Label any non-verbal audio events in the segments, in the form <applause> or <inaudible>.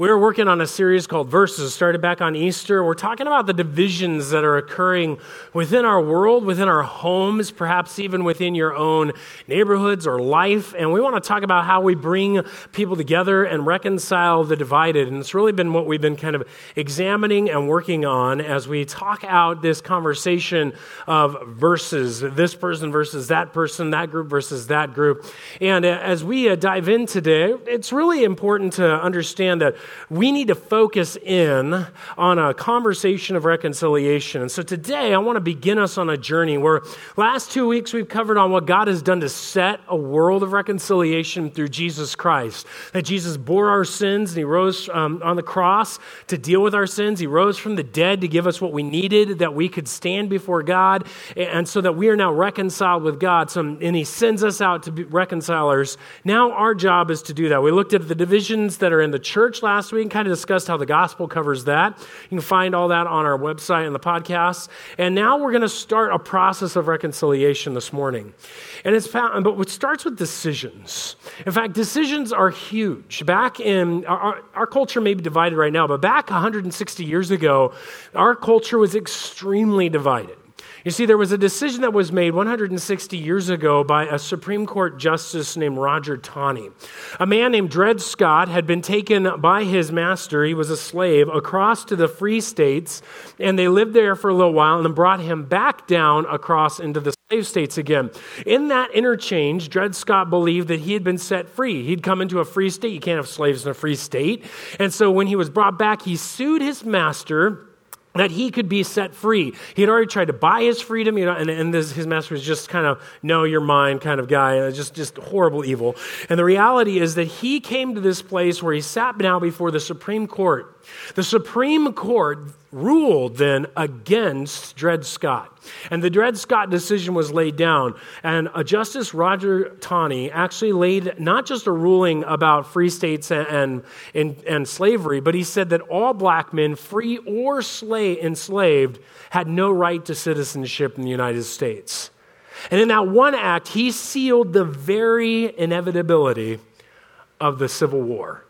We were working on a series called Verses, started back on Easter. We're talking about the divisions that are occurring within our world, within our homes, perhaps even within your own neighborhoods or life. And we want to talk about how we bring people together and reconcile the divided. And it's really been what we've been kind of examining and working on as we talk out this conversation of verses this person versus that person, that group versus that group. And as we uh, dive in today, it's really important to understand that we need to focus in on a conversation of reconciliation. And so today I want to begin us on a journey where last two weeks we've covered on what God has done to set a world of reconciliation through Jesus Christ. That Jesus bore our sins and he rose um, on the cross to deal with our sins. He rose from the dead to give us what we needed that we could stand before God and so that we are now reconciled with God. So, and he sends us out to be reconcilers. Now our job is to do that. We looked at the divisions that are in the church last week and kind of discussed how the gospel covers that. You can find all that on our website and the podcast. And now we're going to start a process of reconciliation this morning. And it's found, but it starts with decisions. In fact, decisions are huge. Back in our, our culture may be divided right now, but back 160 years ago, our culture was extremely divided. You see, there was a decision that was made 160 years ago by a Supreme Court justice named Roger Taney. A man named Dred Scott had been taken by his master, he was a slave, across to the free states, and they lived there for a little while and then brought him back down across into the slave states again. In that interchange, Dred Scott believed that he had been set free. He'd come into a free state. You can't have slaves in a free state. And so when he was brought back, he sued his master that he could be set free. He had already tried to buy his freedom, you know, and, and this, his master was just kind of, no, you're mine kind of guy, uh, just, just horrible evil. And the reality is that he came to this place where he sat now before the Supreme Court the Supreme Court ruled then against Dred Scott. And the Dred Scott decision was laid down. And uh, Justice Roger Taney actually laid not just a ruling about free states and, and, and, slavery, but he said that all black men, free or slave, enslaved, had no right to citizenship in the United States. And in that one act, he sealed the very inevitability of the Civil War.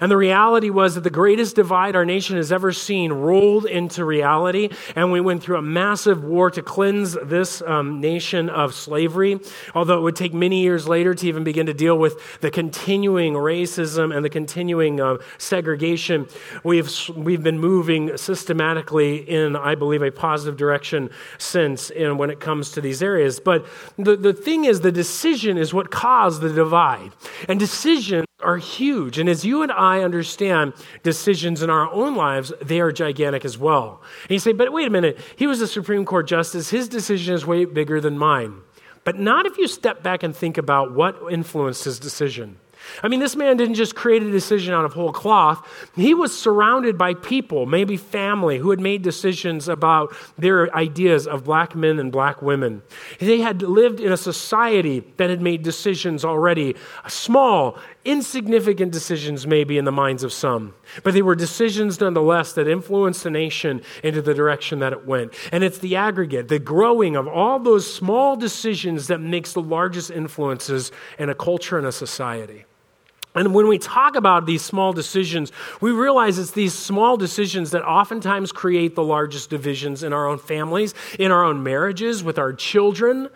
And the reality was that the greatest divide our nation has ever seen rolled into reality. And we went through a massive war to cleanse this um, nation of slavery. Although it would take many years later to even begin to deal with the continuing racism and the continuing uh, segregation, we've, we've been moving systematically in, I believe, a positive direction since in, when it comes to these areas. But the, the thing is, the decision is what caused the divide. And decision are huge. And as you and I understand decisions in our own lives, they are gigantic as well. And you say, but wait a minute, he was a Supreme Court justice. His decision is way bigger than mine. But not if you step back and think about what influenced his decision. I mean, this man didn't just create a decision out of whole cloth. He was surrounded by people, maybe family, who had made decisions about their ideas of black men and black women. They had lived in a society that had made decisions already, small, insignificant decisions, maybe in the minds of some, but they were decisions nonetheless that influenced the nation into the direction that it went. And it's the aggregate, the growing of all those small decisions that makes the largest influences in a culture and a society. And when we talk about these small decisions, we realize it's these small decisions that oftentimes create the largest divisions in our own families, in our own marriages, with our children,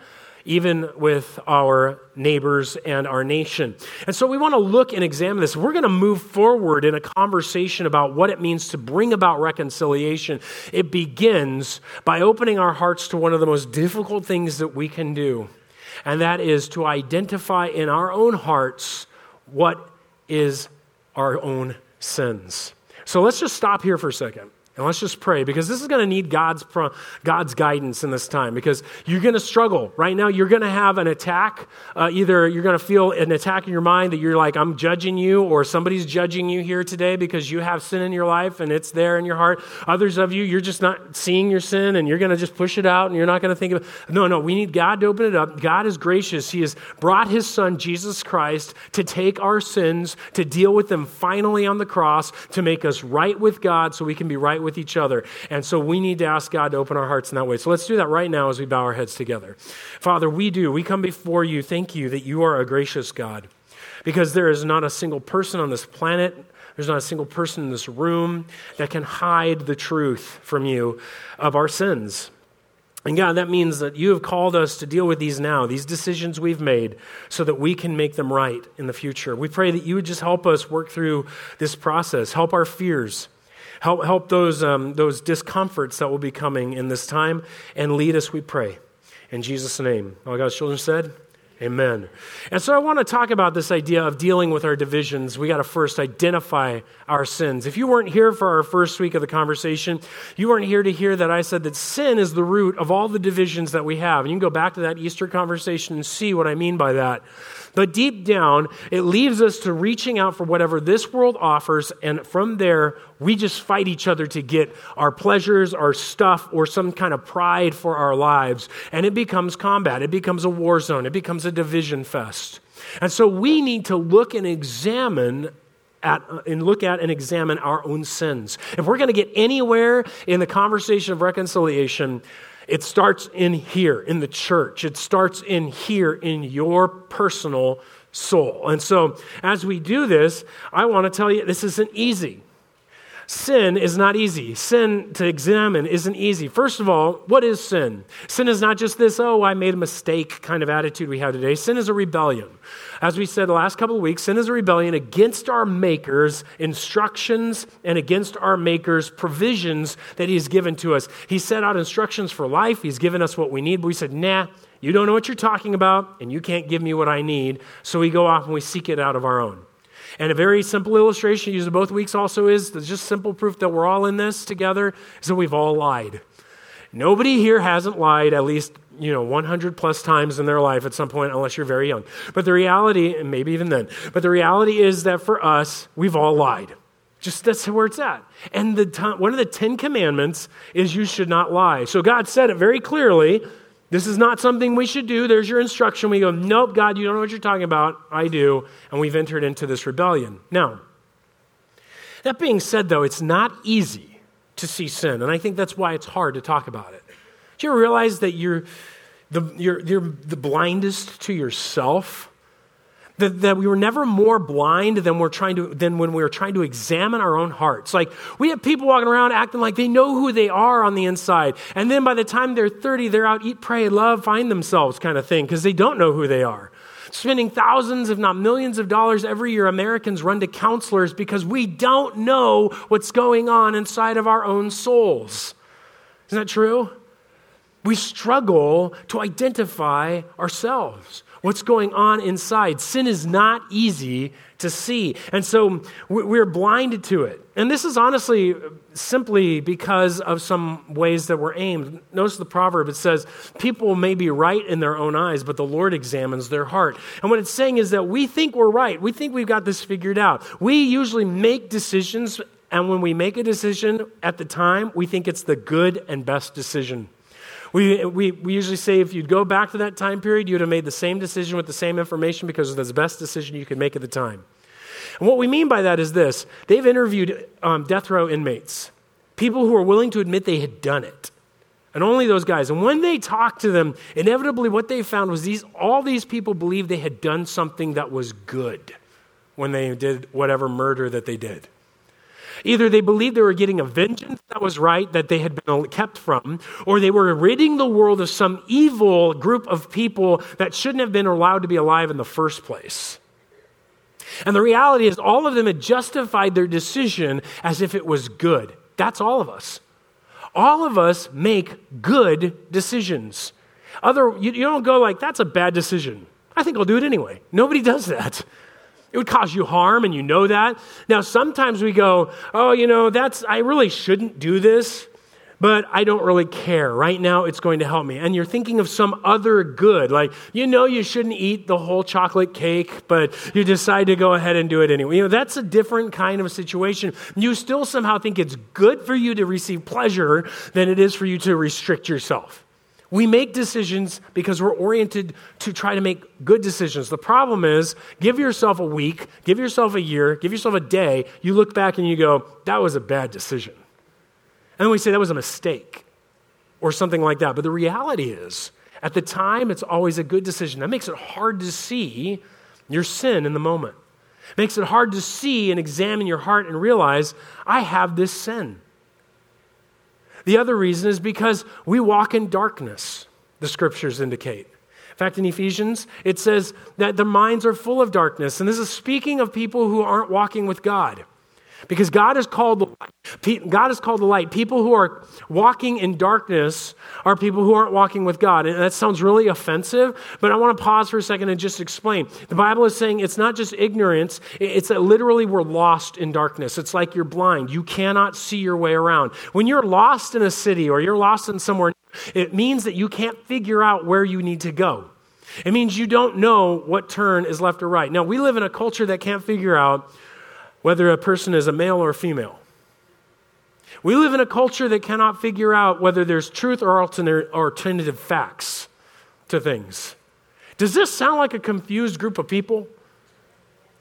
even with our neighbors and our nation. And so we want to look and examine this. We're going to move forward in a conversation about what it means to bring about reconciliation. It begins by opening our hearts to one of the most difficult things that we can do, and that is to identify in our own hearts what is our own sins. So let's just stop here for a second. And let's just pray because this is going to need God's, God's guidance in this time because you're going to struggle. Right now, you're going to have an attack. Uh, either you're going to feel an attack in your mind that you're like, I'm judging you, or somebody's judging you here today because you have sin in your life and it's there in your heart. Others of you, you're just not seeing your sin and you're going to just push it out and you're not going to think of it. No, no, we need God to open it up. God is gracious. He has brought his son, Jesus Christ, to take our sins, to deal with them finally on the cross, to make us right with God so we can be right with each other. And so we need to ask God to open our hearts in that way. So let's do that right now as we bow our heads together. Father, we do. We come before you. Thank you that you are a gracious God because there is not a single person on this planet There's not a single person in this room that can hide the truth from you of our sins. And God, that means that you have called us to deal with these now, these decisions we've made, so that we can make them right in the future. We pray that you would just help us work through this process, help our fears, help, help those, um, those discomforts that will be coming in this time, and lead us, we pray. In Jesus' name. All God's children said, Amen. And so I want to talk about this idea of dealing with our divisions. We got to first identify our sins. If you weren't here for our first week of the conversation, you weren't here to hear that I said that sin is the root of all the divisions that we have. And you can go back to that Easter conversation and see what I mean by that. But deep down, it leaves us to reaching out for whatever this world offers, and from there, we just fight each other to get our pleasures, our stuff, or some kind of pride for our lives. And it becomes combat, it becomes a war zone, it becomes a division fest. And so we need to look and examine at, and look at and examine our own sins. If we're going to get anywhere in the conversation of reconciliation, it starts in here, in the church. It starts in here, in your personal soul. And so, as we do this, I want to tell you this isn't easy. Sin is not easy. Sin to examine isn't easy. First of all, what is sin? Sin is not just this, oh, I made a mistake kind of attitude we have today. Sin is a rebellion. As we said the last couple of weeks, sin is a rebellion against our Maker's instructions and against our Maker's provisions that He has given to us. He set out instructions for life, He's given us what we need, but we said, nah, you don't know what you're talking about, and you can't give me what I need. So we go off and we seek it out of our own. And a very simple illustration used in both weeks also is just simple proof that we're all in this together is that we've all lied. Nobody here hasn't lied at least, you know, 100 plus times in their life at some point, unless you're very young. But the reality, and maybe even then, but the reality is that for us, we've all lied. Just that's where it's at. And the one of the Ten Commandments is you should not lie. So God said it very clearly this is not something we should do. There's your instruction. We go, Nope, God, you don't know what you're talking about. I do. And we've entered into this rebellion. Now, that being said, though, it's not easy to see sin. And I think that's why it's hard to talk about it. Do you realize that you're the, you're, you're the blindest to yourself? That, that we were never more blind than, we're trying to, than when we were trying to examine our own hearts. Like, we have people walking around acting like they know who they are on the inside. And then by the time they're 30, they're out, eat, pray, love, find themselves kind of thing because they don't know who they are. Spending thousands, if not millions of dollars every year, Americans run to counselors because we don't know what's going on inside of our own souls. Isn't that true? We struggle to identify ourselves what's going on inside. Sin is not easy to see. And so we're blinded to it. And this is honestly simply because of some ways that we're aimed. Notice the proverb it says, People may be right in their own eyes, but the Lord examines their heart. And what it's saying is that we think we're right. We think we've got this figured out. We usually make decisions, and when we make a decision at the time, we think it's the good and best decision. We, we, we usually say if you'd go back to that time period, you'd have made the same decision with the same information because it was the best decision you could make at the time. And what we mean by that is this they've interviewed um, death row inmates, people who are willing to admit they had done it. And only those guys. And when they talked to them, inevitably what they found was these all these people believed they had done something that was good when they did whatever murder that they did. Either they believed they were getting a vengeance that was right that they had been kept from, or they were ridding the world of some evil group of people that shouldn't have been allowed to be alive in the first place. And the reality is, all of them had justified their decision as if it was good. That's all of us. All of us make good decisions. Other, you, you don't go like, that's a bad decision. I think I'll do it anyway. Nobody does that. It would cause you harm, and you know that. Now, sometimes we go, oh, you know, that's, I really shouldn't do this, but I don't really care. Right now, it's going to help me. And you're thinking of some other good. Like, you know, you shouldn't eat the whole chocolate cake, but you decide to go ahead and do it anyway. You know, that's a different kind of situation. You still somehow think it's good for you to receive pleasure than it is for you to restrict yourself. We make decisions because we're oriented to try to make good decisions. The problem is, give yourself a week, give yourself a year, give yourself a day. You look back and you go, that was a bad decision. And then we say that was a mistake or something like that. But the reality is, at the time, it's always a good decision. That makes it hard to see your sin in the moment. It makes it hard to see and examine your heart and realize, I have this sin. The other reason is because we walk in darkness, the scriptures indicate. In fact, in Ephesians, it says that the minds are full of darkness. And this is speaking of people who aren't walking with God. Because God is called the light. God is called the light. People who are walking in darkness are people who aren't walking with God. And that sounds really offensive, but I want to pause for a second and just explain. The Bible is saying it's not just ignorance, it's that literally we're lost in darkness. It's like you're blind. You cannot see your way around. When you're lost in a city or you're lost in somewhere, it means that you can't figure out where you need to go. It means you don't know what turn is left or right. Now, we live in a culture that can't figure out whether a person is a male or female. We live in a culture that cannot figure out whether there's truth or alternative facts to things. Does this sound like a confused group of people?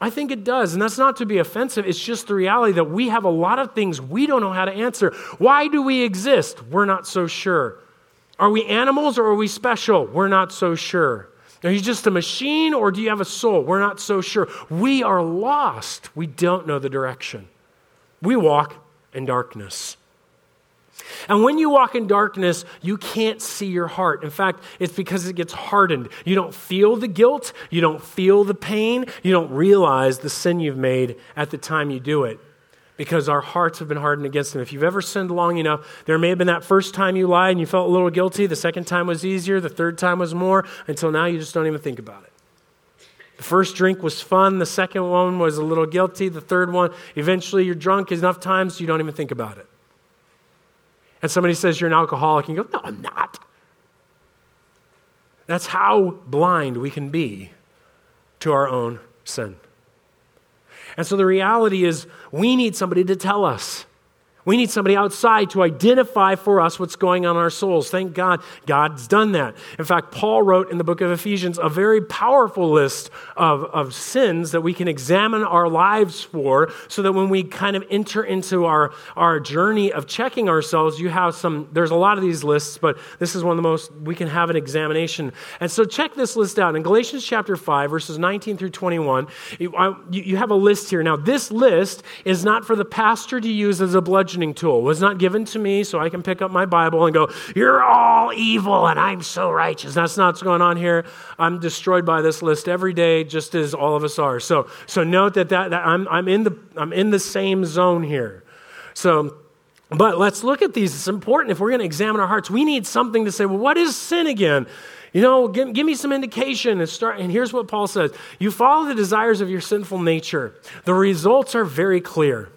I think it does. And that's not to be offensive. It's just the reality that we have a lot of things we don't know how to answer. Why do we exist? We're not so sure. Are we animals or are we special? We're not so sure. Are you just a machine or do you have a soul? We're not so sure. We are lost. We don't know the direction. We walk in darkness. And when you walk in darkness, you can't see your heart. In fact, it's because it gets hardened. You don't feel the guilt, you don't feel the pain, you don't realize the sin you've made at the time you do it because our hearts have been hardened against Him. If you've ever sinned long enough, there may have been that first time you lied and you felt a little guilty. The second time was easier. The third time was more. Until now, you just don't even think about it. The first drink was fun. The second one was a little guilty. The third one, eventually you're drunk enough times you don't even think about it. And somebody says you're an alcoholic, and you go, No, I'm not. That's how blind we can be to our own sin. And so the reality is, we need somebody to tell us. We need somebody outside to identify for us what's going on in our souls. Thank God, God's done that. In fact, Paul wrote in the book of Ephesians a very powerful list of, of sins that we can examine our lives for so that when we kind of enter into our, our journey of checking ourselves, you have some, there's a lot of these lists, but this is one of the most, we can have an examination. And so check this list out. In Galatians chapter 5, verses 19 through 21, you, you have a list here. Now, this list is not for the pastor to use as a bludgeon bludgeoning tool. It was not given to me so I can pick up my Bible and go, You're all evil and I'm so righteous. That's not what's going on here. I'm destroyed by this list every day, just as all of us are. So, so note that, that, that I'm, I'm, in the, I'm in the same zone here. So, but let's look at these. It's important if we're going to examine our hearts. We need something to say, well, what is sin again? You know, give, give, me some indication and start. And here's what Paul says You follow the desires of your sinful nature. The results are very clear.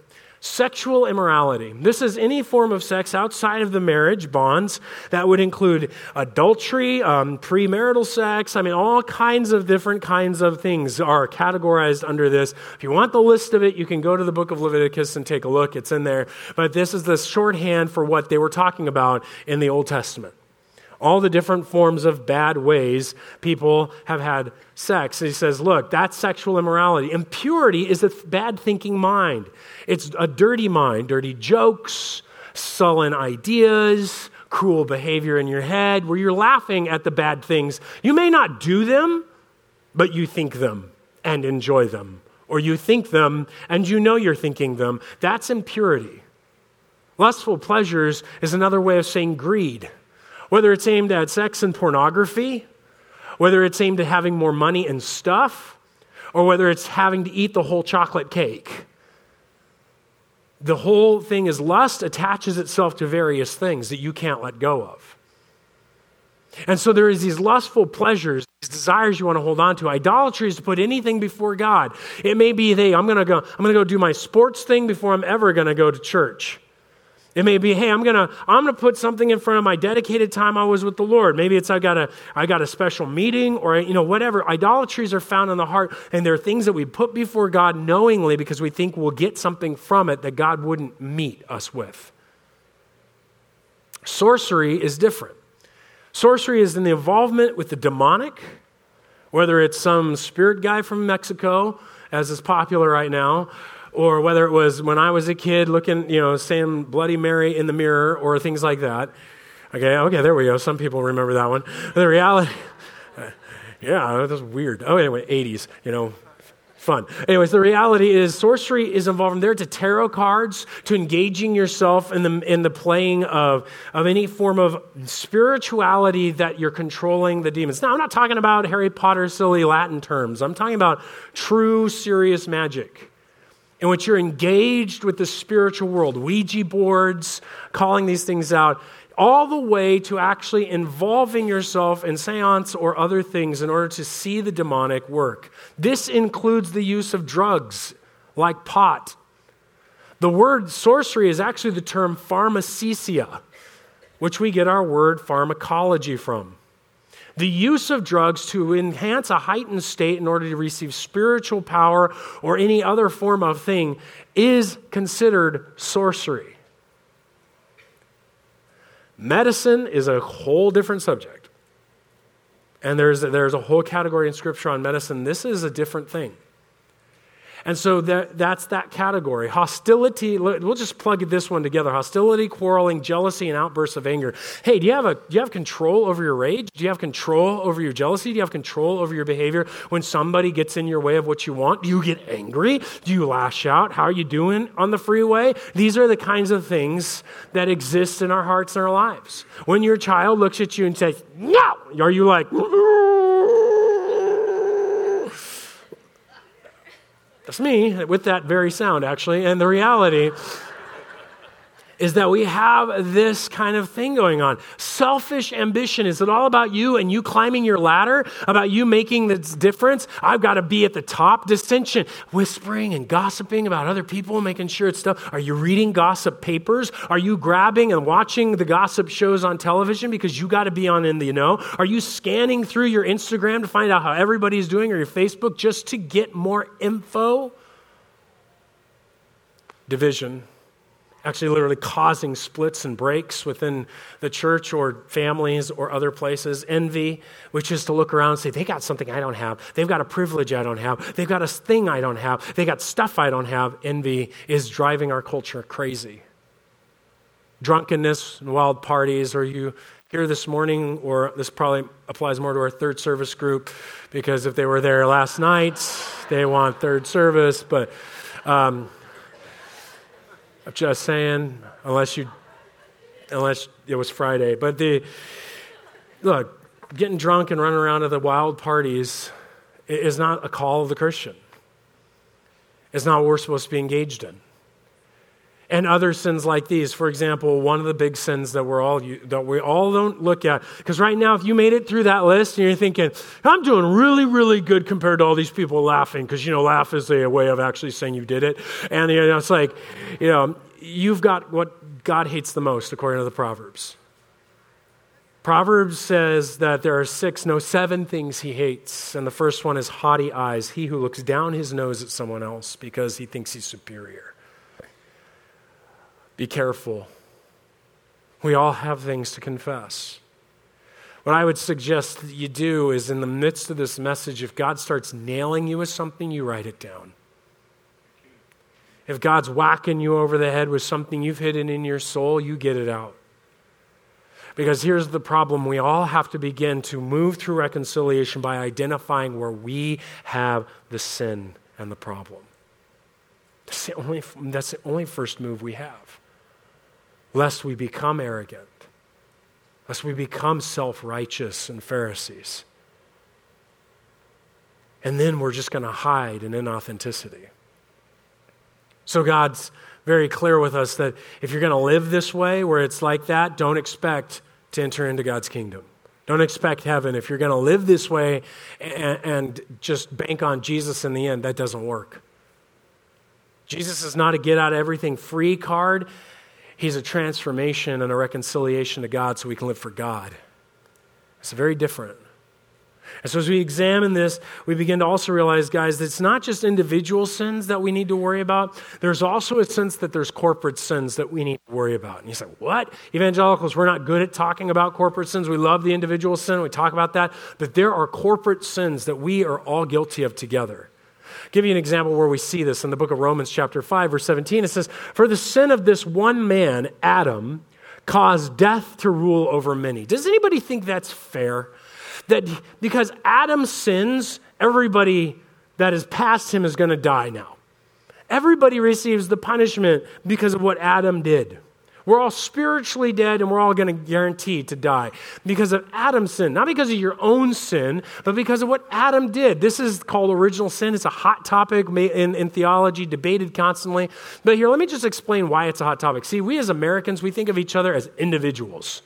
Sexual immorality. This is any form of sex outside of the marriage bonds. That would include adultery, um, premarital sex. I mean, all kinds of different kinds of things are categorized under this. If you want the list of it, you can go to the book of Leviticus and take a look. It's in there. But this is the shorthand for what they were talking about in the Old Testament all the different forms of bad ways people have had sex. And he says, look, that's sexual immorality. Impurity is a bad thinking mind. It's a dirty mind, dirty jokes, sullen ideas, cruel behavior in your head where you're laughing at the bad things. You may not do them, but you think them and enjoy them. Or you think them and you know you're thinking them. That's impurity. Lustful pleasures is another way of saying greed whether it's aimed at sex and pornography, whether it's aimed at having more money and stuff, or whether it's having to eat the whole chocolate cake. The whole thing is lust attaches itself to various things that you can't let go of. And so there is these lustful pleasures, these desires you want to hold on to. Idolatry is to put anything before God. It may be, hey, I'm gonna go, I'm gonna go do my sports thing before I'm ever gonna go to church. It may be, hey, I'm gonna I'm gonna put something in front of my dedicated time I was with the Lord. Maybe it's I got a I got a special meeting or you know whatever. Idolatries are found in the heart, and they're things that we put before God knowingly because we think we'll get something from it that God wouldn't meet us with. Sorcery is different. Sorcery is in the involvement with the demonic, whether it's some spirit guy from Mexico, as is popular right now, or whether it was when I was a kid looking, you know, saying Bloody Mary in the mirror or things like that. Okay, okay, there we go. Some people remember that one. The reality, <laughs> yeah, that's weird. Oh, anyway, 80s, you know, fun. Anyways, the reality is sorcery is involved from there to tarot cards, to engaging yourself in the, in the playing of, of any form of spirituality that you're controlling the demons. Now, I'm not talking about Harry Potter silly Latin terms. I'm talking about true, serious magic in which you're engaged with the spiritual world, Ouija boards, calling these things out all the way to actually involving yourself in seance or other things in order to see the demonic work. This includes the use of drugs like pot. The word sorcery is actually the term pharmakesia, which we get our word pharmacology from. The use of drugs to enhance a heightened state in order to receive spiritual power or any other form of thing is considered sorcery. Medicine is a whole different subject. And there's, there's a whole category in Scripture on medicine. This is a different thing. And so that, that's that category. Hostility, we'll just plug this one together. Hostility, quarreling, jealousy, and outbursts of anger. Hey, do you have, a, do you have control over your rage? Do you have control over your jealousy? Do you have control over your behavior when somebody gets in your way of what you want? Do you get angry? Do you lash out? How are you doing on the freeway? These are the kinds of things that exist in our hearts and our lives. When your child looks at you and says, No, are you like, That's me with that very sound, actually. And the reality is that we have this kind of thing going on. Selfish ambition. Is it all about you and you climbing your ladder? About you making the difference? I've got to be at the top. Dissension, whispering and gossiping about other people, making sure it's stuff. Are you reading gossip papers? Are you grabbing and watching the gossip shows on television because you got to be on in the you know? Are you scanning through your Instagram to find out how everybody's doing or your Facebook just to get more info? Division actually literally causing splits and breaks within the church or families or other places. Envy, which is to look around and say, they got something I don't have. They've got a privilege I don't have. They've got a thing I don't have. They got stuff I don't have. Envy is driving our culture crazy. Drunkenness and wild parties, or you here this morning, or this probably applies more to our third service group because if they were there last night, they want third service, but. Um, just saying, unless you, unless it was Friday. But the, look, getting drunk and running around to the wild parties is not a call of the Christian. It's not what we're supposed to be engaged in. And other sins like these, for example, one of the big sins that we're all that we all don't look at, because right now, if you made it through that list and you're thinking, "I'm doing really, really good compared to all these people laughing," because you know, laugh is a way of actually saying you did it, and you know, it's like, you know, you've got what God hates the most, according to the Proverbs. Proverbs says that there are six, no, seven things he hates. And the first one is haughty eyes, he who looks down his nose at someone else because he thinks he's superior. Be careful. We all have things to confess. What I would suggest that you do is in the midst of this message, if God starts nailing you with something, you write it down. If God's whacking you over the head with something you've hidden in your soul, you get it out. Because here's the problem we all have to begin to move through reconciliation by identifying where we have the sin and the problem. That's the only, that's the only first move we have lest we become arrogant, lest we become self righteous and Pharisees. And then we're just going to hide in inauthenticity. So God's very clear with us that if you're going to live this way, where it's like that, don't expect to enter into God's kingdom. Don't expect heaven. If you're going to live this way and, and, just bank on Jesus in the end, that doesn't work. Jesus is not a get out of everything free card. He's a transformation and a reconciliation to God so we can live for God. It's very different. And so, as we examine this, we begin to also realize, guys, that it's not just individual sins that we need to worry about. There's also a sense that there's corporate sins that we need to worry about. And you say, what? Evangelicals, we're not good at talking about corporate sins. We love the individual sin, we talk about that. But there are corporate sins that we are all guilty of together give you an example where we see this in the book of Romans, chapter 5, verse 17. It says, For the sin of this one man, Adam, caused death to rule over many. Does anybody think that's fair? That because Adam sins, everybody that is past him is going to die now. Everybody receives the punishment because of what Adam did. We're all spiritually dead and we're all going to guarantee to die because of Adam's sin. Not because of your own sin, but because of what Adam did. This is called original sin. It's a hot topic in, in theology, debated constantly. But here, let me just explain why it's a hot topic. See, we as Americans, we think of each other as individuals.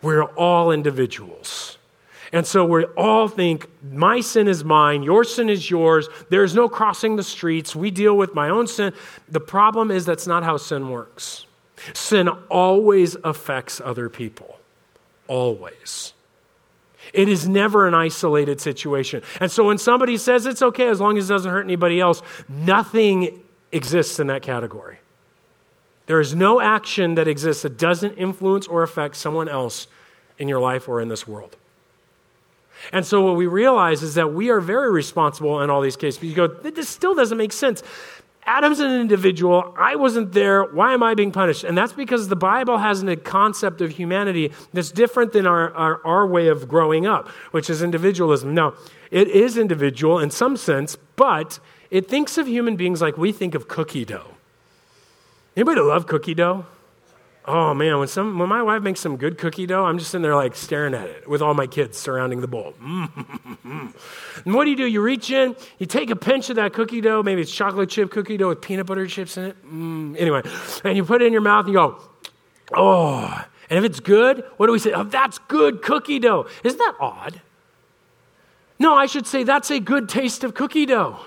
We're all individuals. And so we all think, my sin is mine, your sin is yours. There's no crossing the streets. We deal with my own sin. The problem is that's not how sin works. Sin always affects other people. Always. It is never an isolated situation. And so when somebody says it's okay as long as it doesn't hurt anybody else, nothing exists in that category. There is no action that exists that doesn't influence or affect someone else in your life or in this world. And so what we realize is that we are very responsible in all these cases. You go, this still doesn't make sense. Adam's an individual. I wasn't there. Why am I being punished? And that's because the Bible has a concept of humanity that's different than our, our, our way of growing up, which is individualism. Now, it is individual in some sense, but it thinks of human beings like we think of cookie dough. Anybody love cookie dough? Oh man, when some when my wife makes some good cookie dough, I'm just in there like staring at it with all my kids surrounding the bowl. <laughs> and what do you do? You reach in, you take a pinch of that cookie dough, maybe it's chocolate chip cookie dough with peanut butter chips in it. Mm. Anyway, and you put it in your mouth and you go, oh. And if it's good, what do we say? Oh, that's good cookie dough. Isn't that odd? No, I should say that's a good taste of cookie dough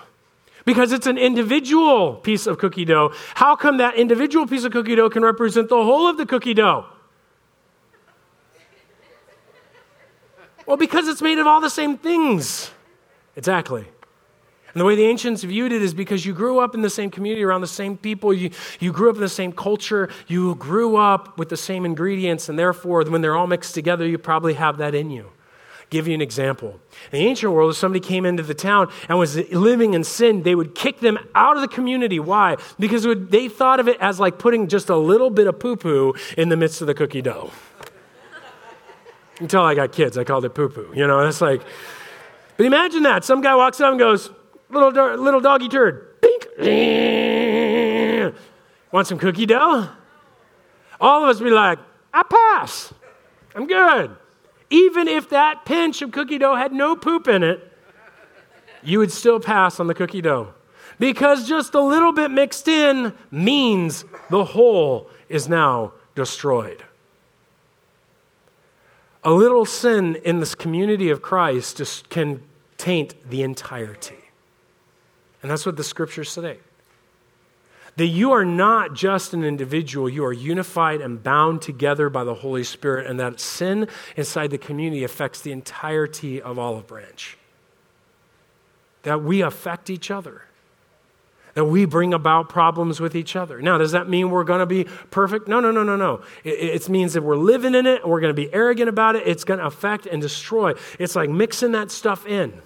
because it's an individual piece of cookie dough. How come that individual piece of cookie dough can represent the whole of the cookie dough? Well, because it's made of all the same things. Exactly. And the way the ancients viewed it is because you grew up in the same community around the same people, you, you grew up in the same culture, you grew up with the same ingredients, and therefore, when they're all mixed together, you probably have that in you give you an example. In the ancient world, if somebody came into the town and was living in sin, they would kick them out of the community. Why? Because would, they thought of it as like putting just a little bit of poo poo in the midst of the cookie dough. Until I got kids, I called it poo poo. You know, it's like, but imagine that. Some guy walks up and goes, little, little doggy turd, pink. Want some cookie dough? All of us be like, I pass. I'm good even if that pinch of cookie dough had no poop in it, you would still pass on the cookie dough. Because just a little bit mixed in means the whole is now destroyed. A little sin in this community of Christ just can taint the entirety. And that's what the scriptures say that you are not just an individual, you are unified and bound together by the Holy Spirit, and that sin inside the community affects the entirety of Olive Branch. That we affect each other. That we bring about problems with each other. Now, does that mean we're going to be perfect? No, no, no, no, no. It, it means that we're living in it and we're going to be arrogant about it. It's going to affect and destroy. It's like mixing that stuff in.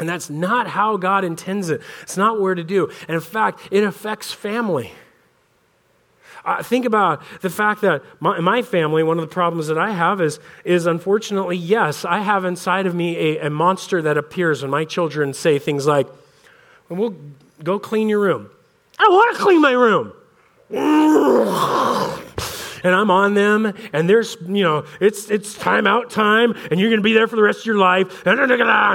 And that's not how God intends it. It's not where to do. And in fact, it affects family. Uh, think about the fact that my, my, family, one of the problems that I have is, is unfortunately, yes, I have inside of me a, a monster that appears when my children say things like, We'll go clean your room. I want to clean my room and I'm on them, and there's, you know, it's, it's time out time, and you're going to be there for the rest of your life. And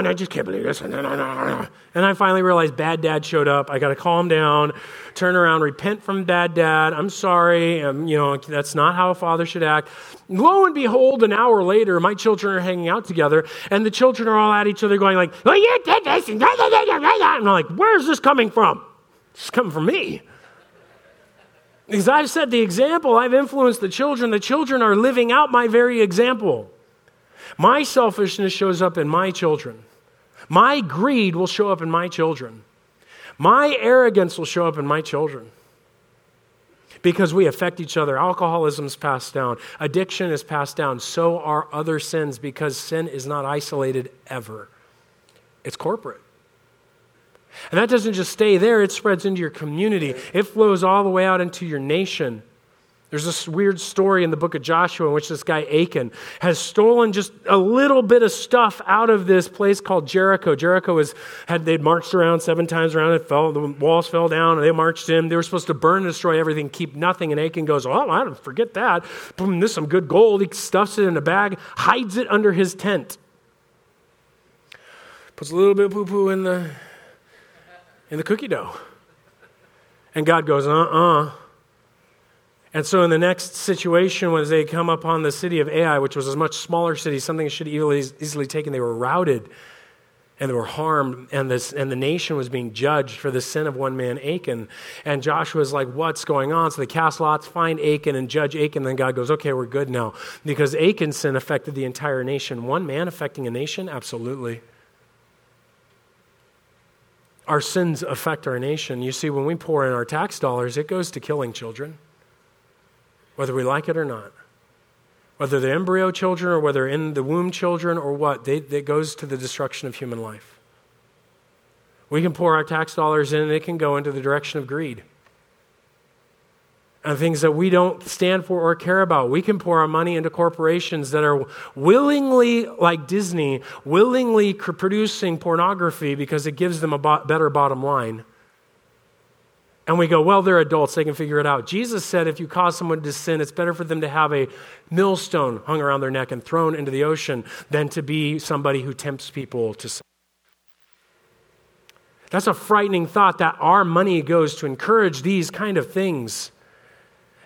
I just can't believe this. And I finally realized bad dad showed up. I got to calm down, turn around, repent from bad dad. I'm sorry. Um, you know, that's not how a father should act. Lo and behold, an hour later, my children are hanging out together, and the children are all at each other going like, well, you did this. And I'm like, where's this coming from? It's coming from me. Because I've set the example, I've influenced the children. The children are living out my very example. My selfishness shows up in my children. My greed will show up in my children. My arrogance will show up in my children. Because we affect each other. Alcoholism is passed down. Addiction is passed down. So are other sins because sin is not isolated ever, it's corporate. And that doesn't just stay there, it spreads into your community. It flows all the way out into your nation. There's this weird story in the book of Joshua in which this guy Achan has stolen just a little bit of stuff out of this place called Jericho. Jericho was had they'd marched around seven times around it, fell the walls fell down, and they marched in. They were supposed to burn and destroy everything, keep nothing. And Achan goes, "Oh, I don't forget that. Boom, this is some good gold." He stuffs it in a bag, hides it under his tent, puts a little bit of poo poo in the in the cookie dough, and God goes, "Uh uh." uh and so, in the next situation, when they come upon the city of Ai, which was a much smaller city, something should easily, easily taken, they were routed and they were harmed, and, this, and the nation was being judged for the sin of one man, Achan. And Joshua is like, What's going on? So they cast lots, find Achan, and judge Achan. Then God goes, Okay, we're good now. Because Achan's sin affected the entire nation. One man affecting a nation? Absolutely. Our sins affect our nation. You see, when we pour in our tax dollars, it goes to killing children whether we like it or not. Whether they're embryo children or whether in the womb children or what, they, it goes to the destruction of human life. We can pour our tax dollars in and it can go into the direction of greed and things that we don't stand for or care about. We can pour our money into corporations that are willingly, like Disney, willingly producing pornography because it gives them a better bottom line. And we go, well, they're adults, they can figure it out. Jesus said if you cause someone to sin, it's better for them to have a millstone hung around their neck and thrown into the ocean than to be somebody who tempts people to sin. That's a frightening thought that our money goes to encourage these kind of things.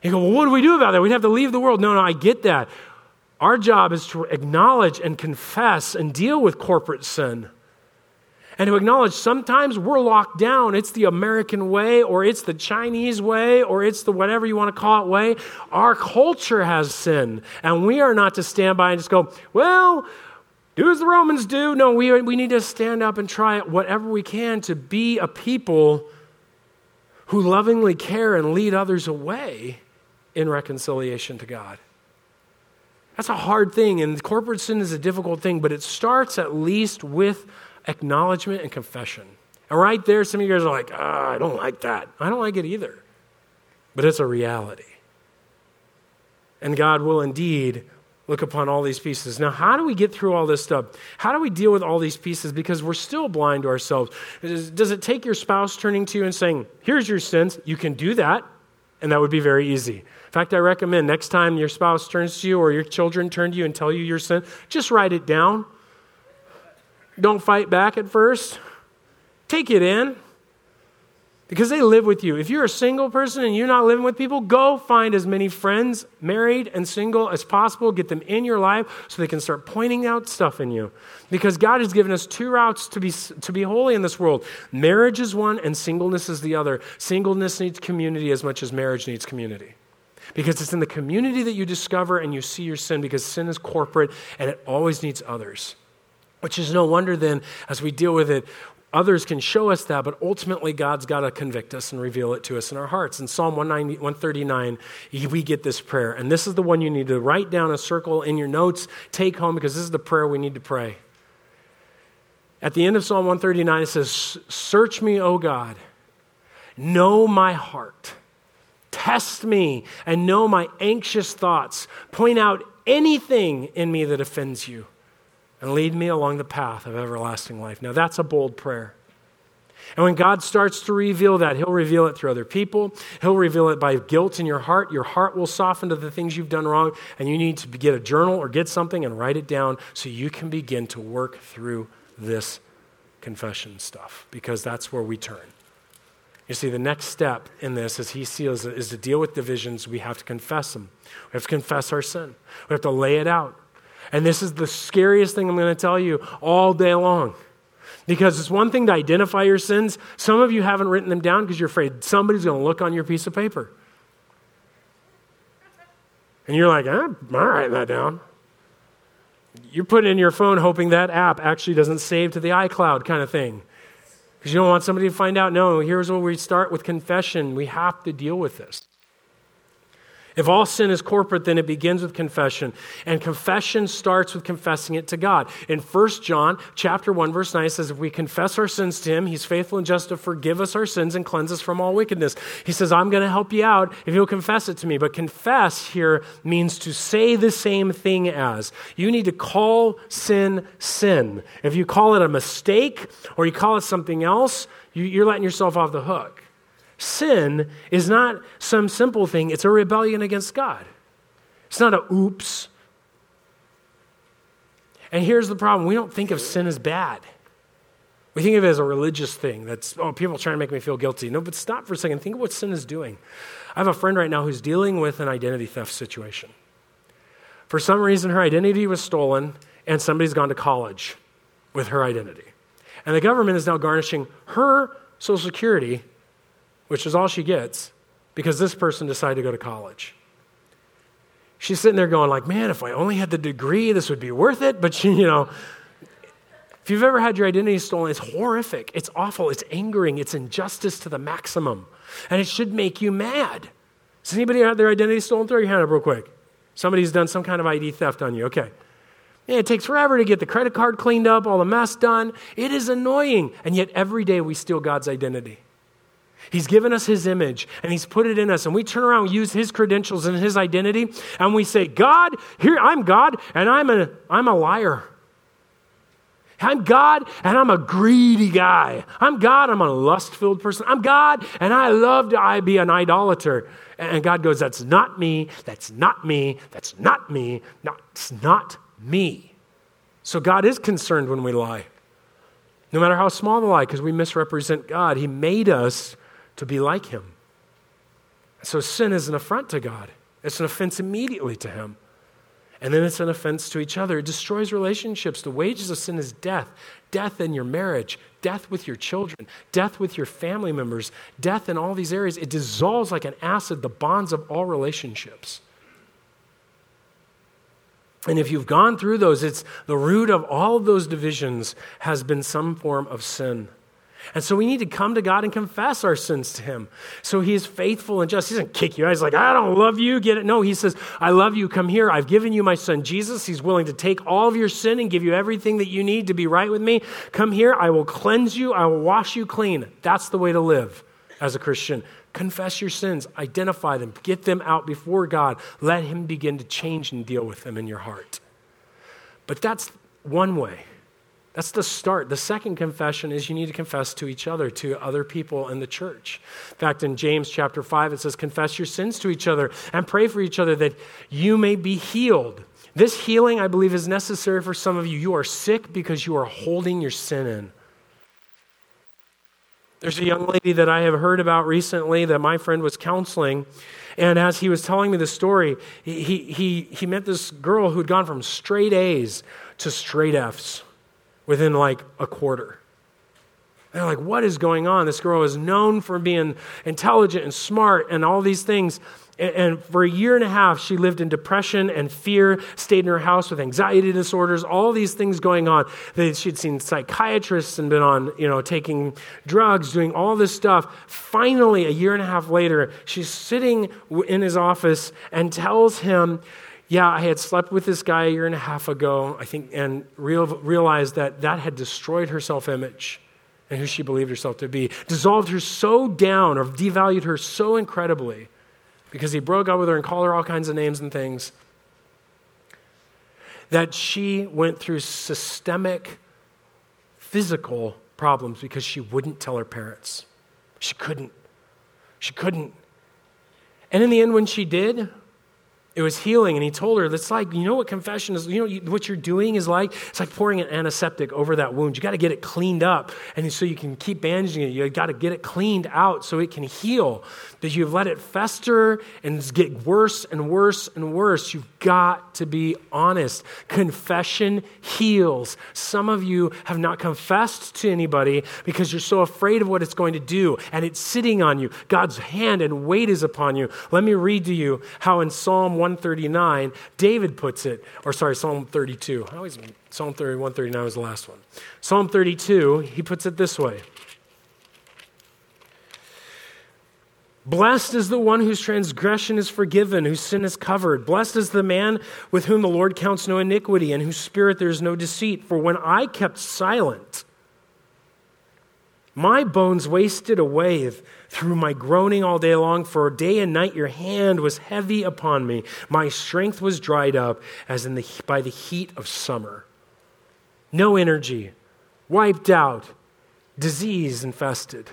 You go, well, what do we do about that? We'd have to leave the world. No, no, I get that. Our job is to acknowledge and confess and deal with corporate sin and to acknowledge sometimes we're locked down. It's the American way, or it's the Chinese way, or it's the whatever you want to call it way. Our culture has sin, and we are not to stand by and just go, well, do as the Romans do. No, we, we need to stand up and try whatever we can to be a people who lovingly care and lead others away in reconciliation to God. That's a hard thing, and corporate sin is a difficult thing, but it starts at least with acknowledgement and confession. And right there, some of you guys are like, oh, I don't like that. I don't like it either. But it's a reality. And God will indeed look upon all these pieces. Now, how do we get through all this stuff? How do we deal with all these pieces? Because we're still blind to ourselves. Does it take your spouse turning to you and saying, Here's your sins? You can do that, and that would be very easy. In fact, I recommend next time your spouse turns to you or your children turn to you and tell you your sin, just write it down don't fight back at first. Take it in because they live with you. If you're a single person and you're not living with people, go find as many friends, married and single, as possible. Get them in your life so they can start pointing out stuff in you. Because God has given us two routes to be, to be holy in this world marriage is one, and singleness is the other. Singleness needs community as much as marriage needs community. Because it's in the community that you discover and you see your sin, because sin is corporate and it always needs others. Which is no wonder then, as we deal with it, others can show us that, but ultimately God's got to convict us and reveal it to us in our hearts. In Psalm 139, we get this prayer. And this is the one you need to write down a circle in your notes, take home, because this is the prayer we need to pray. At the end of Psalm 139, it says, Search me, O God, know my heart, test me, and know my anxious thoughts. Point out anything in me that offends you and lead me along the path of everlasting life. Now, that's a bold prayer. And when God starts to reveal that, He'll reveal it through other people. He'll reveal it by guilt in your heart. Your heart will soften to the things you've done wrong, and you need to get a journal or get something and write it down so you can begin to work through this confession stuff, because that's where we turn. You see, the next step in this, as he seals it, is to deal with divisions. We have to confess them. We have to confess our sin. We have to lay it out. And this is the scariest thing I'm going to tell you all day long. Because it's one thing to identify your sins. Some of you haven't written them down because you're afraid somebody's going to look on your piece of paper. And you're like, I'm not writing that down. You're putting in your phone hoping that app actually doesn't save to the iCloud kind of thing. Because you don't want somebody to find out. No, here's where we start with confession. We have to deal with this. If all sin is corporate, then it begins with confession. And confession starts with confessing it to God. In 1 John chapter 1, verse 9, it says, If we confess our sins to him, he's faithful and just to forgive us our sins and cleanse us from all wickedness. He says, I'm going to help you out if you'll confess it to me. But confess here means to say the same thing as. You need to call sin sin. If you call it a mistake or you call it something else, you're letting yourself off the hook. Sin is not some simple thing, it's a rebellion against God. It's not a oops. And here's the problem we don't think of sin as bad. We think of it as a religious thing that's, oh, people trying to make me feel guilty. No, but stop for a second. Think of what sin is doing. I have a friend right now who's dealing with an identity theft situation. For some reason, her identity was stolen, and somebody's gone to college with her identity. And the government is now garnishing her Social Security which is all she gets, because this person decided to go to college. She's sitting there going like, man, if I only had the degree, this would be worth it. But she, <laughs> you know, if you've ever had your identity stolen, it's horrific. It's awful. It's angering. It's injustice to the maximum. And it should make you mad. Has anybody had their identity stolen? Throw your hand up real quick. Somebody's done some kind of ID theft on you. Okay. Yeah, it takes forever to get the credit card cleaned up, all the mess done. It is annoying. And yet every day we steal God's identity. He's given us his image and he's put it in us. And we turn around, use his credentials and his identity, and we say, God, here I'm God, and I'm a, I'm a liar. I'm God and I'm a greedy guy. I'm God, I'm a lust filled person. I'm God and I love to I be an idolater. And God goes, That's not me. That's not me. That's not me. That's not me. So God is concerned when we lie. No matter how small the lie, because we misrepresent God. He made us to be like him. So sin is an affront to God, it's an offense immediately to him. And then it's an offense to each other. It destroys relationships. The wages of sin is death death in your marriage, death with your children, death with your family members, death in all these areas. It dissolves like an acid the bonds of all relationships. And if you've gone through those, it's the root of all of those divisions has been some form of sin. And so we need to come to God and confess our sins to Him. So He is faithful and just. He doesn't kick you out. He's like, I don't love you. Get it? No, He says, I love you. Come here. I've given you my Son Jesus. He's willing to take all of your sin and give you everything that you need to be right with me. Come here. I will cleanse you. I will wash you clean. That's the way to live as a Christian. Confess your sins, identify them, get them out before God. Let Him begin to change and deal with them in your heart. But that's one way. That's the start. The second confession is you need to confess to each other, to other people in the church. In fact, in James chapter 5, it says, Confess your sins to each other and pray for each other that you may be healed. This healing, I believe, is necessary for some of you. You are sick because you are holding your sin in. There's a young lady that I have heard about recently that my friend was counseling. And as he was telling me the story, he, he, he met this girl who'd gone from straight A's to straight F's within like a quarter. They're like, what is going on? This girl is known for being intelligent and smart and all these things. And for a year and a half, she lived in depression and fear, stayed in her house with anxiety disorders, all these things going on. She'd seen psychiatrists and been on, you know, taking drugs, doing all this stuff. Finally, a year and a half later, she's sitting in his office and tells him, yeah, I had slept with this guy a year and a half ago, I think, and real, realized that that had destroyed her self image and who she believed herself to be, dissolved her so down or devalued her so incredibly because he broke up with her and called her all kinds of names and things that she went through systemic physical problems because she wouldn't tell her parents. She couldn't. She couldn't. And in the end, when she did, it was healing, and he told her, it's like you know what confession is. You know what you're doing is like. It's like pouring an antiseptic over that wound. You got to get it cleaned up, and so you can keep bandaging it. You got to get it cleaned out so it can heal. That you've let it fester and get worse and worse and worse. You've got to be honest. Confession heals. Some of you have not confessed to anybody because you're so afraid of what it's going to do, and it's sitting on you. God's hand and weight is upon you. Let me read to you how in Psalm 139, David puts it, or sorry, Psalm 32. I always, Psalm 30, 139 was the last one. Psalm 32, he puts it this way. Blessed is the one whose transgression is forgiven, whose sin is covered. Blessed is the man with whom the Lord counts no iniquity, and whose spirit there is no deceit. For when I kept silent, my bones wasted away through my groaning all day long, for day and night your hand was heavy upon me. My strength was dried up as in the, by the heat of summer. No energy, wiped out, disease infested.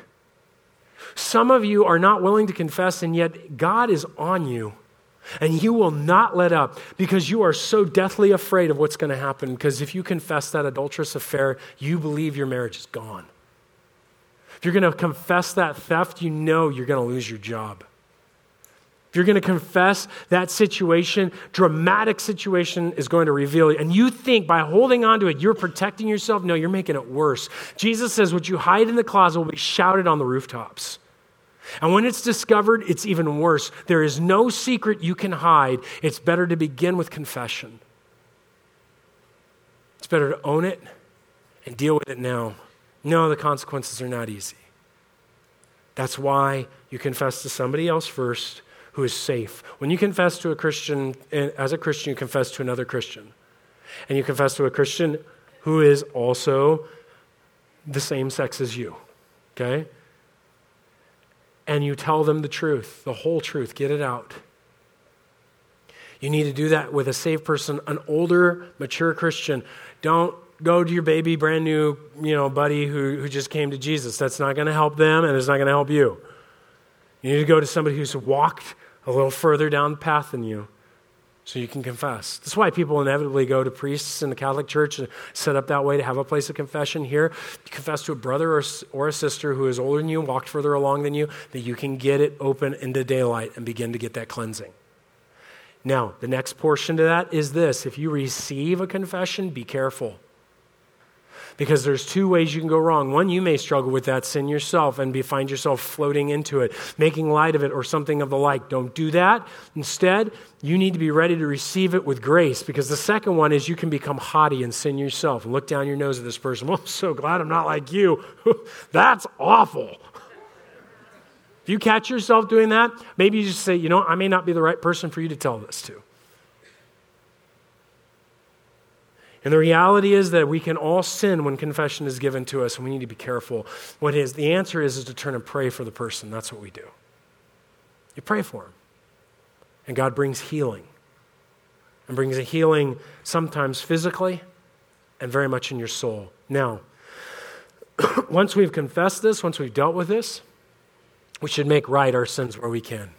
Some of you are not willing to confess, and yet God is on you. And you will not let up because you are so deathly afraid of what's going to happen. Because if you confess that adulterous affair, you believe your marriage is gone. If you're going to confess that theft, you know you're going to lose your job. If you're going to confess that situation, dramatic situation is going to reveal you. And you think by holding on to it, you're protecting yourself. No, you're making it worse. Jesus says, What you hide in the closet will be shouted on the rooftops. And when it's discovered, it's even worse. There is no secret you can hide. It's better to begin with confession. It's better to own it and deal with it now. No, the consequences are not easy. That's why you confess to somebody else first who is safe. When you confess to a Christian, eh, as a Christian, you confess to another Christian. And you confess to a Christian who is also the same sex as you. Okay? and you tell them the truth, the whole truth, get it out. You need to do that with a safe person, an older, mature Christian. Don't go to your baby, brand new, you know, buddy who, who just came to Jesus. That's not going to help them, and it's not going to help you. You need to go to somebody who's walked a little further down the path than you so you can confess. That's why people inevitably go to priests in the Catholic Church and set up that way to have a place of confession. Here, you confess to a brother or, or a sister who is older than you, walked further along than you, that you can get it open into daylight and begin to get that cleansing. Now, the next portion to that is this if you receive a confession, be careful. Because there's two ways you can go wrong. One, you may struggle with that sin yourself and be, find yourself floating into it, making light of it, or something of the like. Don't do that. Instead, you need to be ready to receive it with grace. Because the second one is you can become haughty and sin yourself and look down your nose at this person. Well, I'm so glad I'm not like you. <laughs> That's awful. If you catch yourself doing that, maybe you just say, you know, I may not be the right person for you to tell this to. And the reality is that we can all sin when confession is given to us, and we need to be careful. What is the answer is, is to turn and pray for the person. That's what we do. You pray for them. And God brings healing. And brings a healing sometimes physically and very much in your soul. Now, <clears throat> once we've confessed this, once we've dealt with this, we should make right our sins where we can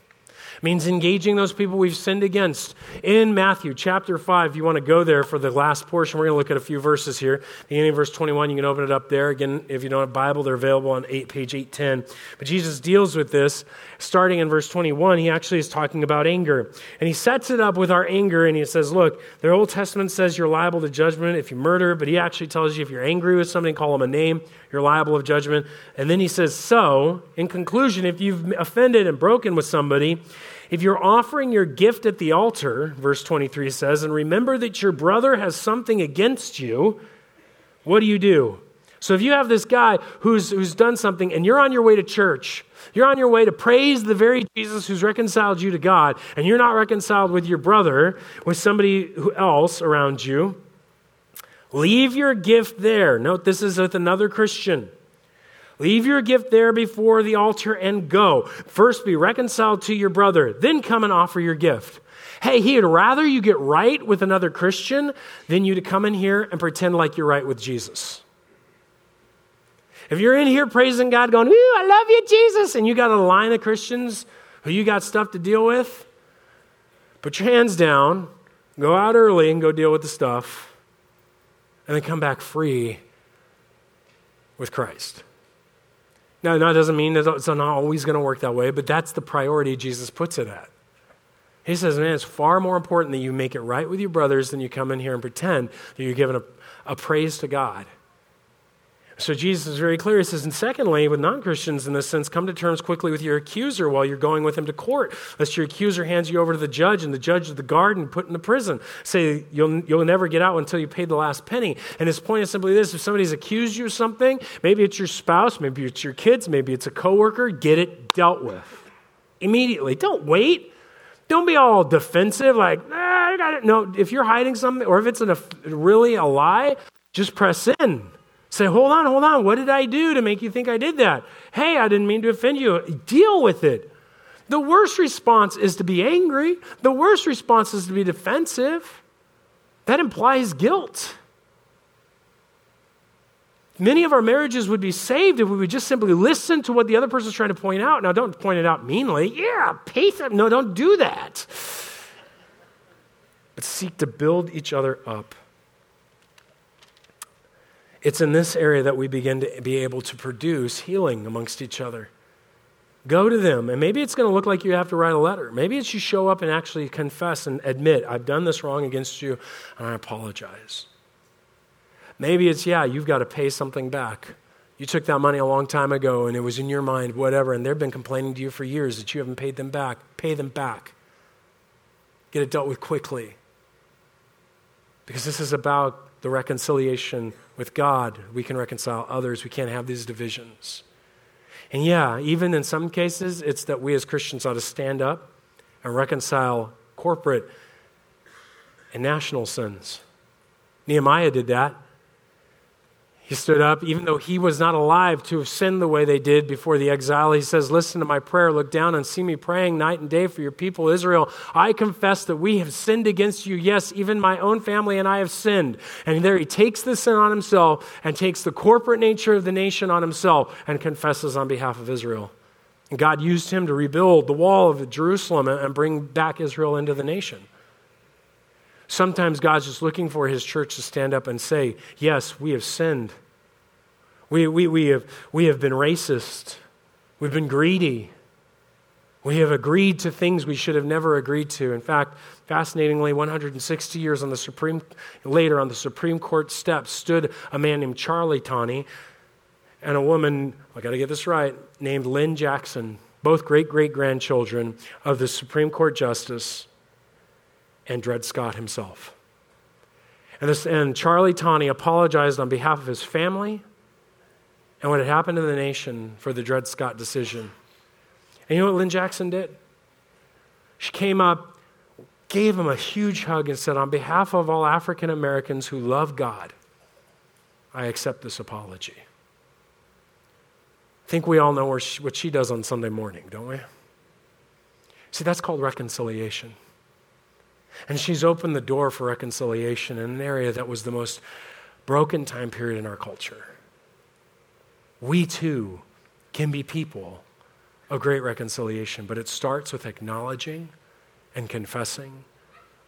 means engaging those people we've sinned against. In Matthew chapter 5, if you want to go there for the last portion, we're going to look at a few verses here. Beginning of verse 21, you can open it up there. Again, if you don't have a Bible, they're available on eight, page 810. But Jesus deals with this starting in verse 21. He actually is talking about anger. And he sets it up with our anger, and he says, Look, the Old Testament says you're liable to judgment if you murder, but he actually tells you if you're angry with somebody, call them a name, you're liable of judgment. And then he says, So, in conclusion, if you've offended and broken with somebody, if you're offering your gift at the altar, verse 23 says, and remember that your brother has something against you, what do you do? So if you have this guy who's, who's done something and you're on your way to church, you're on your way to praise the very Jesus who's reconciled you to God, and you're not reconciled with your brother, with somebody else around you, leave your gift there. Note this is with another Christian. Leave your gift there before the altar and go. First be reconciled to your brother, then come and offer your gift. Hey, he'd rather you get right with another Christian than you to come in here and pretend like you're right with Jesus. If you're in here praising God, going, Ooh, I love you, Jesus, and you got a line of Christians who you got stuff to deal with, put your hands down, go out early and go deal with the stuff, and then come back free with Christ. Now, that doesn't mean that it's not always going to work that way, but that's the priority Jesus puts it at. He says, man, it's far more important that you make it right with your brothers than you come in here and pretend that you're giving a, a praise to God. So Jesus is very clear. He says, and secondly, with non Christians in this sense, come to terms quickly with your accuser while you're going with him to court, lest your accuser hands you over to the judge and the judge of the guard and put in the prison. Say, you'll, you'll never get out until you pay the last penny. And his point is simply this if somebody's accused you of something, maybe it's your spouse, maybe it's your kids, maybe it's a coworker, get it dealt with. immediately. Don't wait. Don't be all defensive, like, ah, I got it. No, if you're hiding something or if it's a, really a lie, just press in. Say, hold on, hold on. What did I do to make you think I did that? Hey, I didn't mean to offend you. Deal with it. The worst response is to be angry. The worst response is to be defensive. That implies guilt. Many of our marriages would be saved if we would just simply listen to what the other person is trying to point out. Now, don't point it out meanly. Yeah, it. No, don't do that. But seek to build each other up. It's in this area that we begin to be able to produce healing amongst each other. Go to them, and maybe it's going to look like you have to write a letter. Maybe it's you show up and actually confess and admit, I've done this wrong against you, and I apologize. Maybe it's, yeah, you've got to pay something back. You took that money a long time ago and it was in your mind, whatever, and they've been complaining to you for years that you haven't paid them back. Pay them back. Get it dealt with quickly. Because this is about the reconciliation with God. We can reconcile others, we can't have these divisions. And yeah, even in some cases, it's that we as Christians ought to stand up and reconcile corporate and national sins. Nehemiah did that. He stood up, even though he was not alive to have sinned the way they did before the exile. He says, Listen to my prayer, look down and see me praying night and day for your people, Israel. I confess that we have sinned against you. Yes, even my own family and I have sinned. And there he takes the sin on himself and takes the corporate nature of the nation on himself and confesses on behalf of Israel. And God used him to rebuild the wall of Jerusalem and bring back Israel into the nation. Sometimes God's just looking for his church to stand up and say, Yes, we have sinned. We, we, we, have, we have been racist. We've been greedy. We have agreed to things we should have never agreed to. In fact, fascinatingly, 160 years on the Supreme, later on the Supreme Court steps stood a man named Charlie Taney and a woman, I got to get this right, named Lynne Jackson, both great great grandchildren of the Supreme Court Justice and Dred Scott himself. And, this, and Charlie Taney apologized on behalf of his family and what had happened to the nation for the Dred Scott decision. And you know what Lynne Jackson did? She came up, gave him a huge hug, and said, On behalf of all African Americans who love God, I accept this apology. I think we all know she, what she does on Sunday morning, don't we? See, that's called reconciliation. And she's opened the door for reconciliation in an area that was the most broken time period in our culture. We too can be people of great reconciliation, but it starts with acknowledging and confessing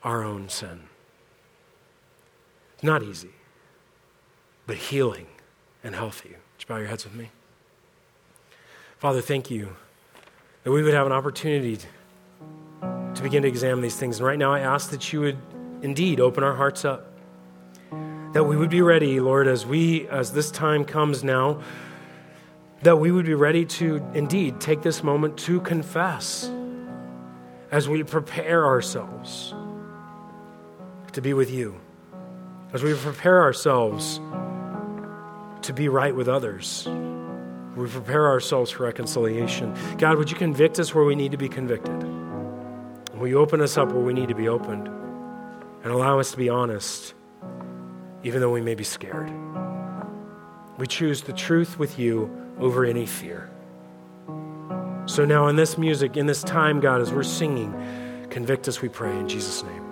our own sin. It's not easy, but healing and healthy. Would you bow your heads with me? Father, thank you that we would have an opportunity to begin to examine these things. And right now, I ask that you would indeed open our hearts up, that we would be ready, Lord, as we, as this time comes now, that we would be ready to indeed take this moment to confess as we prepare ourselves to be with you, as we prepare ourselves to be right with others. We prepare ourselves for reconciliation. God, would you convict us where we need to be convicted? Will you open us up where we need to be opened and allow us to be honest, even though we may be scared? We choose the truth with you over any fear. So now, in this music, in this time, God, as we're singing, convict us, we pray, in Jesus' name.